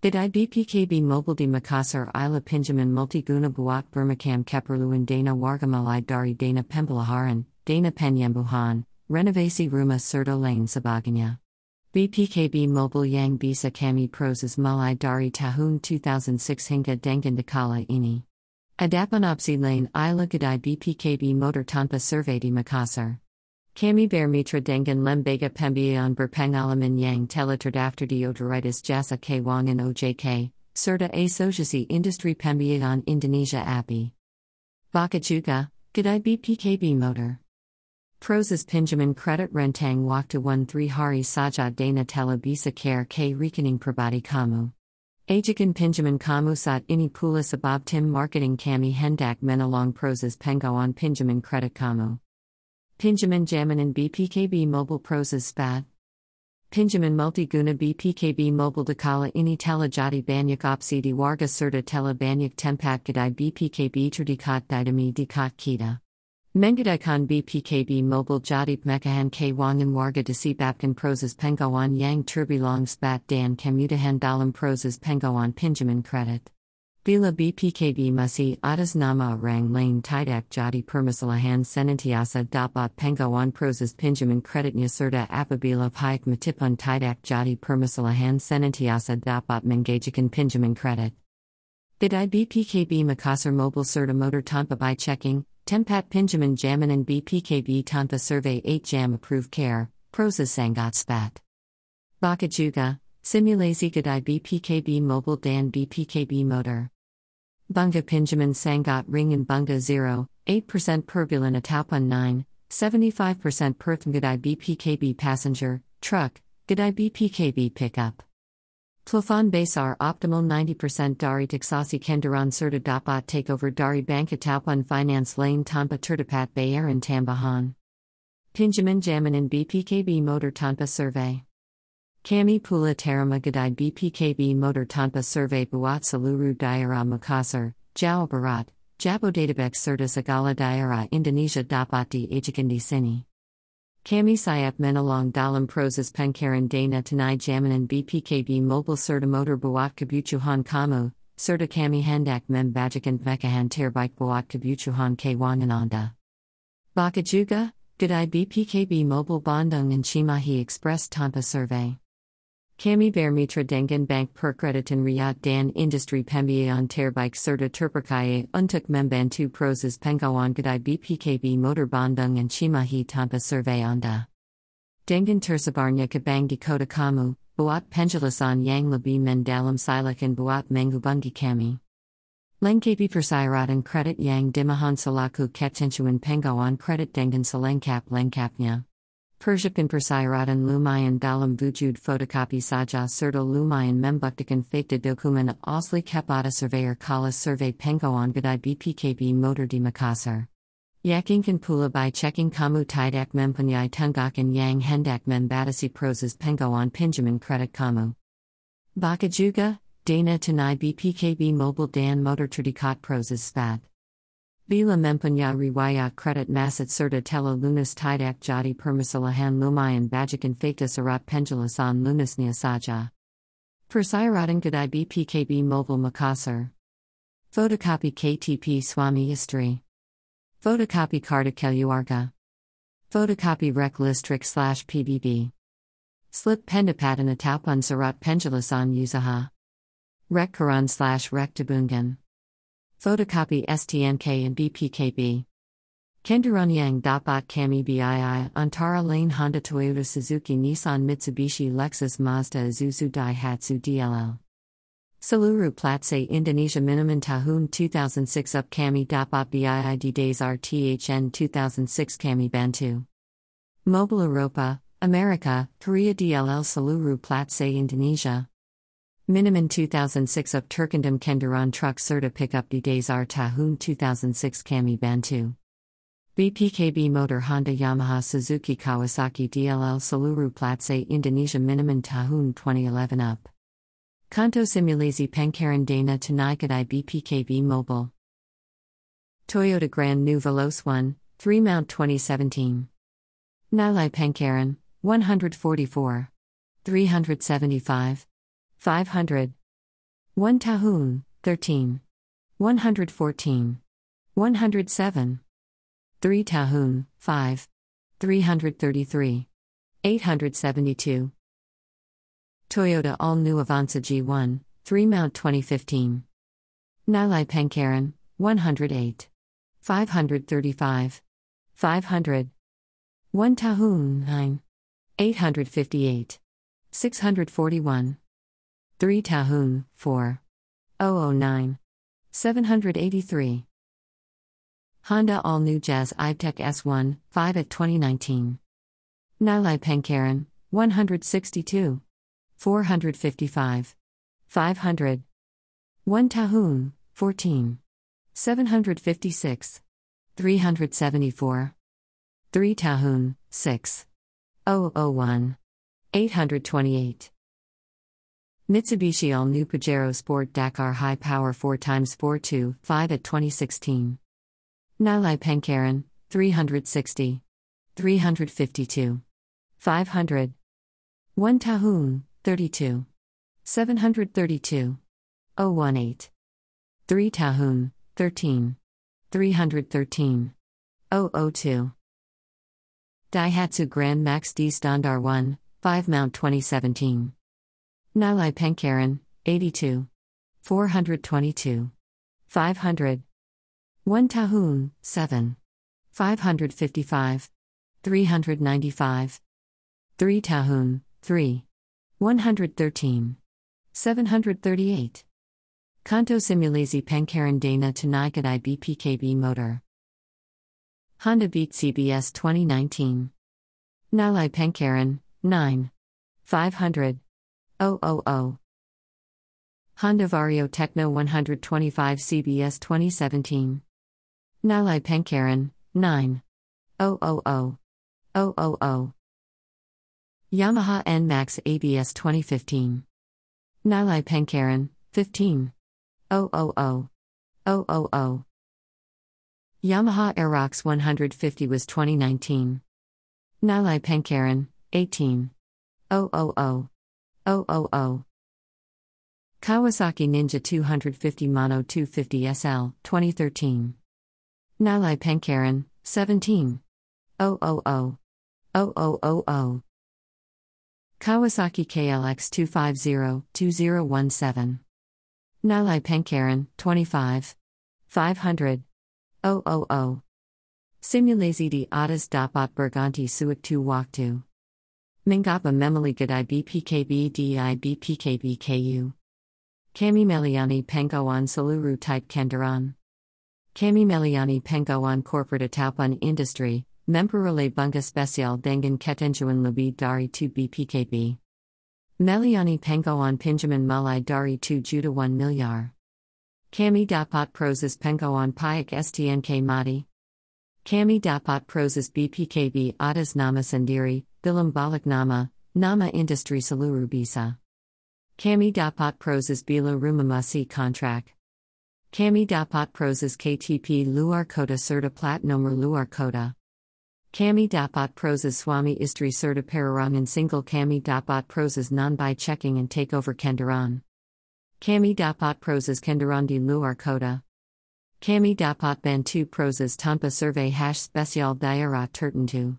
Bidai BPKB Mobile di Makassar Ila Pinjaman Multiguna Buat Burmakam Keperluan Dana Wargamalai Dari Dana Pembalaharan, Dana Penyambuhan, Renovasi Rumah Serta Lane Sabaganya. BPKB Mobile Yang Bisa Kami Proses Malai Dari Tahun 2006 Hingga Dengan Dekala Ini. Adapanopsi Lane Ila Gadai BPKB Motor Tanpa Survey di Makassar. Kami Bear Mitra Dengan Lembaga Pembiayaan Berpengalaman Yang Telah Terdaftar di Otoritas Jasa Keuangan OJK, Serta Asosiasi Industri Pembiayaan Indonesia API. Baka juga, Gadai BPKB Motor. Proses Pinjaman Credit Rentang Waktu 13 Hari Saja Dana Tela Bisa Care K Rekening Pribadi Kamu. Ajakan Pinjaman Kamu Saat Ini Pula Sabab Tim Marketing Kami Hendak Menalong Proses Pengawan Pinjaman Credit Kamu. Pinjaman Jaminan BPKB Mobile Proses Spat. Pinjaman Multiguna BPKB Mobile Dakala Ini Tela Jadi Banyak Opsi di Warga Serta Tela Banyak Tempat Gadai BPKB Terdikat Didami Dikat Kita. Mengadaikan BPKB Mobile Jadi Mekahan K Wangan Warga Desi Bapkan Proses Pengawan Yang Turbilong Spat Dan Kemutahan Dalam Proses Pengawan Pinjaman Credit. Bila BPKB Masi Atas Nama Rang Lane Tidak Jadi Permasalahan Senantiasa Dapat Pengawan Proses Pinjaman Creditnya Serta Apabila Pike Matipun Tidak Jadi Permasalahan Senantiasa Dapat Mengajakan Pinjaman Credit. Bidai BPKB Makassar Mobile Serta Motor Tanpa by Checking, Tempat Pinjaman Jaminan BPKB Tanpa Survey 8 Jam Approved Care, Proses Sangat Spat. Baka juga, Simulasi Gadai BPKB Mobile Dan BPKB Motor. Bunga Pinjaman Sangat Ring and Bunga 0, 8% Perbulan Ataupan 9, 75% Perth Gadai BPKB Passenger, Truck, Gadai BPKB Pickup. Plafon Basar Optimal 90% Dari Taksasi Kendaran Serta Dapat Takeover Dari Bank Ataupan Finance Lane Tanpa Terdapat Bayaran Tambahan. Pinjaman Jaminan BPKB Motor Tanpa Survey. Kami Pula Tarama Gadai BPKB Motor Tanpa Survey Buat Seluruh Daerah Makassar, Jawa Barat, Jabodetabek Serta Segala Daerah Indonesia Dapat di Ajakan di Sini. Kami Sayap Menalong Dalam Proses Penkaran Dana Tanai Jaminan BPKB Mobile Serta Motor Buat Kebutuhan Kamu, Serta Kami Hendak Mem Bajakan Mekahan Terbaik Buat Kebutuhan Kewangananda. Baka juga, Gadai BPKB Mobile Bandung and Cimahi Express Tanpa Survey. Kami Bear Mitra Dengan Bank Perkreditan Rakyat Dan Industry Pembiayan Terbike Serta Terperkaya Untuk Membantu Proses Pengawan Gadai BPKB Motor Bandung and Cimahi Tanpa Survey Anda. Dengan Tersebarnya Kabang di Kota Kamu, Buat Penjelasan Yang Lebih Mendalam Silakan Buat Mengubungi Kami. Lengkapi Persyaratan Kredit Yang Dimahan Selaku Ketentuan Pengawan Kredit Dengan Selengkap Lengkapnya. Persiapkan persyaratan lumayan dalam wujud fotokopi saja serta lumayan membuktikan fakta dokumen asli kepada surveyor kala survey pengawan gadai BPKB motor di Makassar. Yakinkan pula by checking kamu tidak mempunyai tunggakan yang hendak membatasi proses pengawan pinjaman kredit kamu. Baka juga, dana tanai BPKB mobile dan motor terdekat proses spat. Bila mempunyai riwayat kredit masit serta tela lunas tidak jadi permasalahan lumayan Bajikan fakta surat penjelasan lunasnya saja. Persyaratan Gadai BPKB Mobile Makassar. Photocopy KTP Swami Istri. Photocopy Karta Keluarga. Photocopy Rec Listrik slash PBB. Slip Pendapatan Ataupan Surat Penjelasan Usaha. Rec Quran slash Rec Tabungan. Photocopy STNK and BPKB. Kendaranyang Dapat Kami BII Antara Lane Honda Toyota Suzuki Nissan Mitsubishi Lexus Mazda Isuzu Daihatsu DLL. Seluruh Platse Indonesia Minimum Tahun 2006 Up Kami Dapat BIID Days RTHN 2006 Kami Bantu. Mobile Europa, America, Korea DLL Seluruh Platse Indonesia. Minimum 2006 of Turkendam Kendaran Truck Serta Pickup Desar Tahun 2006 Kami Bantu. BPKB Motor Honda Yamaha Suzuki Kawasaki DLL Seluruh Platse Indonesia Minimum Tahun 2011 Up. Kanto Simulasi Penkaran Dana Tanaikadai BPKB Mobile. Toyota Grand New Veloz 1, 3 Mount 2017. Nilai Penkaran, 144. 375. 500. 1 Tahun, 13. 114. 107. 3 Tahun, 5. 333. 872. Toyota All New Avanza G1, 3 Mount 2015. Nilai Pankaren, 108. 535. 500. 1 Tahun, 9. 858. 641. 3 Tahun, 4. 009. 783. Honda All New Jazz iTech S1, 5 at 2019. Nilai Pankaren, 162. 455. 500. 1 Tahun, 14. 756. 374. 3 Tahun, 6. 001. 828. Mitsubishi All New Pajero Sport Dakar High Power 4x42 5 at 2016. Nilai Pankaren, 360. 352. 500. 1 Tahun, 32. 732. 018. 3 Tahun, 13. 313. 002. Daihatsu Gran Max D Standard 1, 5 Mount 2017. Nilai Pankaren, 82. 422. 500. 1 Tahun, 7. 555. 395. 3 Tahun, 3. 113. 738. Kanto Simulazi Pankaren Dana Tanaikadai BPKB Motor. Honda Beat CBS 2019. Nilai Pankaren, 9. 500. 000. Honda Vario Techno 125 CBS 2017. Nilai Pankaren, 9. 000. 000. Yamaha NMAX ABS 2015. Nilai Pankaren, 15. 000. 000. Yamaha Aerox 150 was 2019. Nilai Pankaren, 18. 000. 000. Kawasaki Ninja 250 Mono 250 SL, 2013. Nilai Pankaren, 17. 000. 0000. Kawasaki KLX 250 2017. Nilai Pankaren, 25. 500. 000. Simulazi di Adas dapat berganti suatu waktu. Mengapa memilih gadai BPKB DI BPKB KU. Kami Meliani Pengawan Seluruh Type Kendaraan. Kami Meliani Pengawan Corporate Ataupan Industry, Memperole Bunga Spesial dengan Ketenjuan Lebih dari 2 BPKB. Meliani Pengawan Pinjaman Mulai dari 2 juta 1 miliar. Kami dapat proses Pengawan Payak STNK Mati. Kami dapat proses BPKB atas nama sendiri, bilam balik nama, nama Industry seluruh bisa. Kami dapat proses bila rumah masih kontrak. Kami dapat proses KTP luar kota serta plat nomor luar kota. Kami dapat proses suami istri serta perorangan single kami dapat proses non by checking and takeover kendaraan. Kami dapat proses kendaraan di luar kota. Kami dapat bantu proses tanpa survei hash spesial daerah tertentu.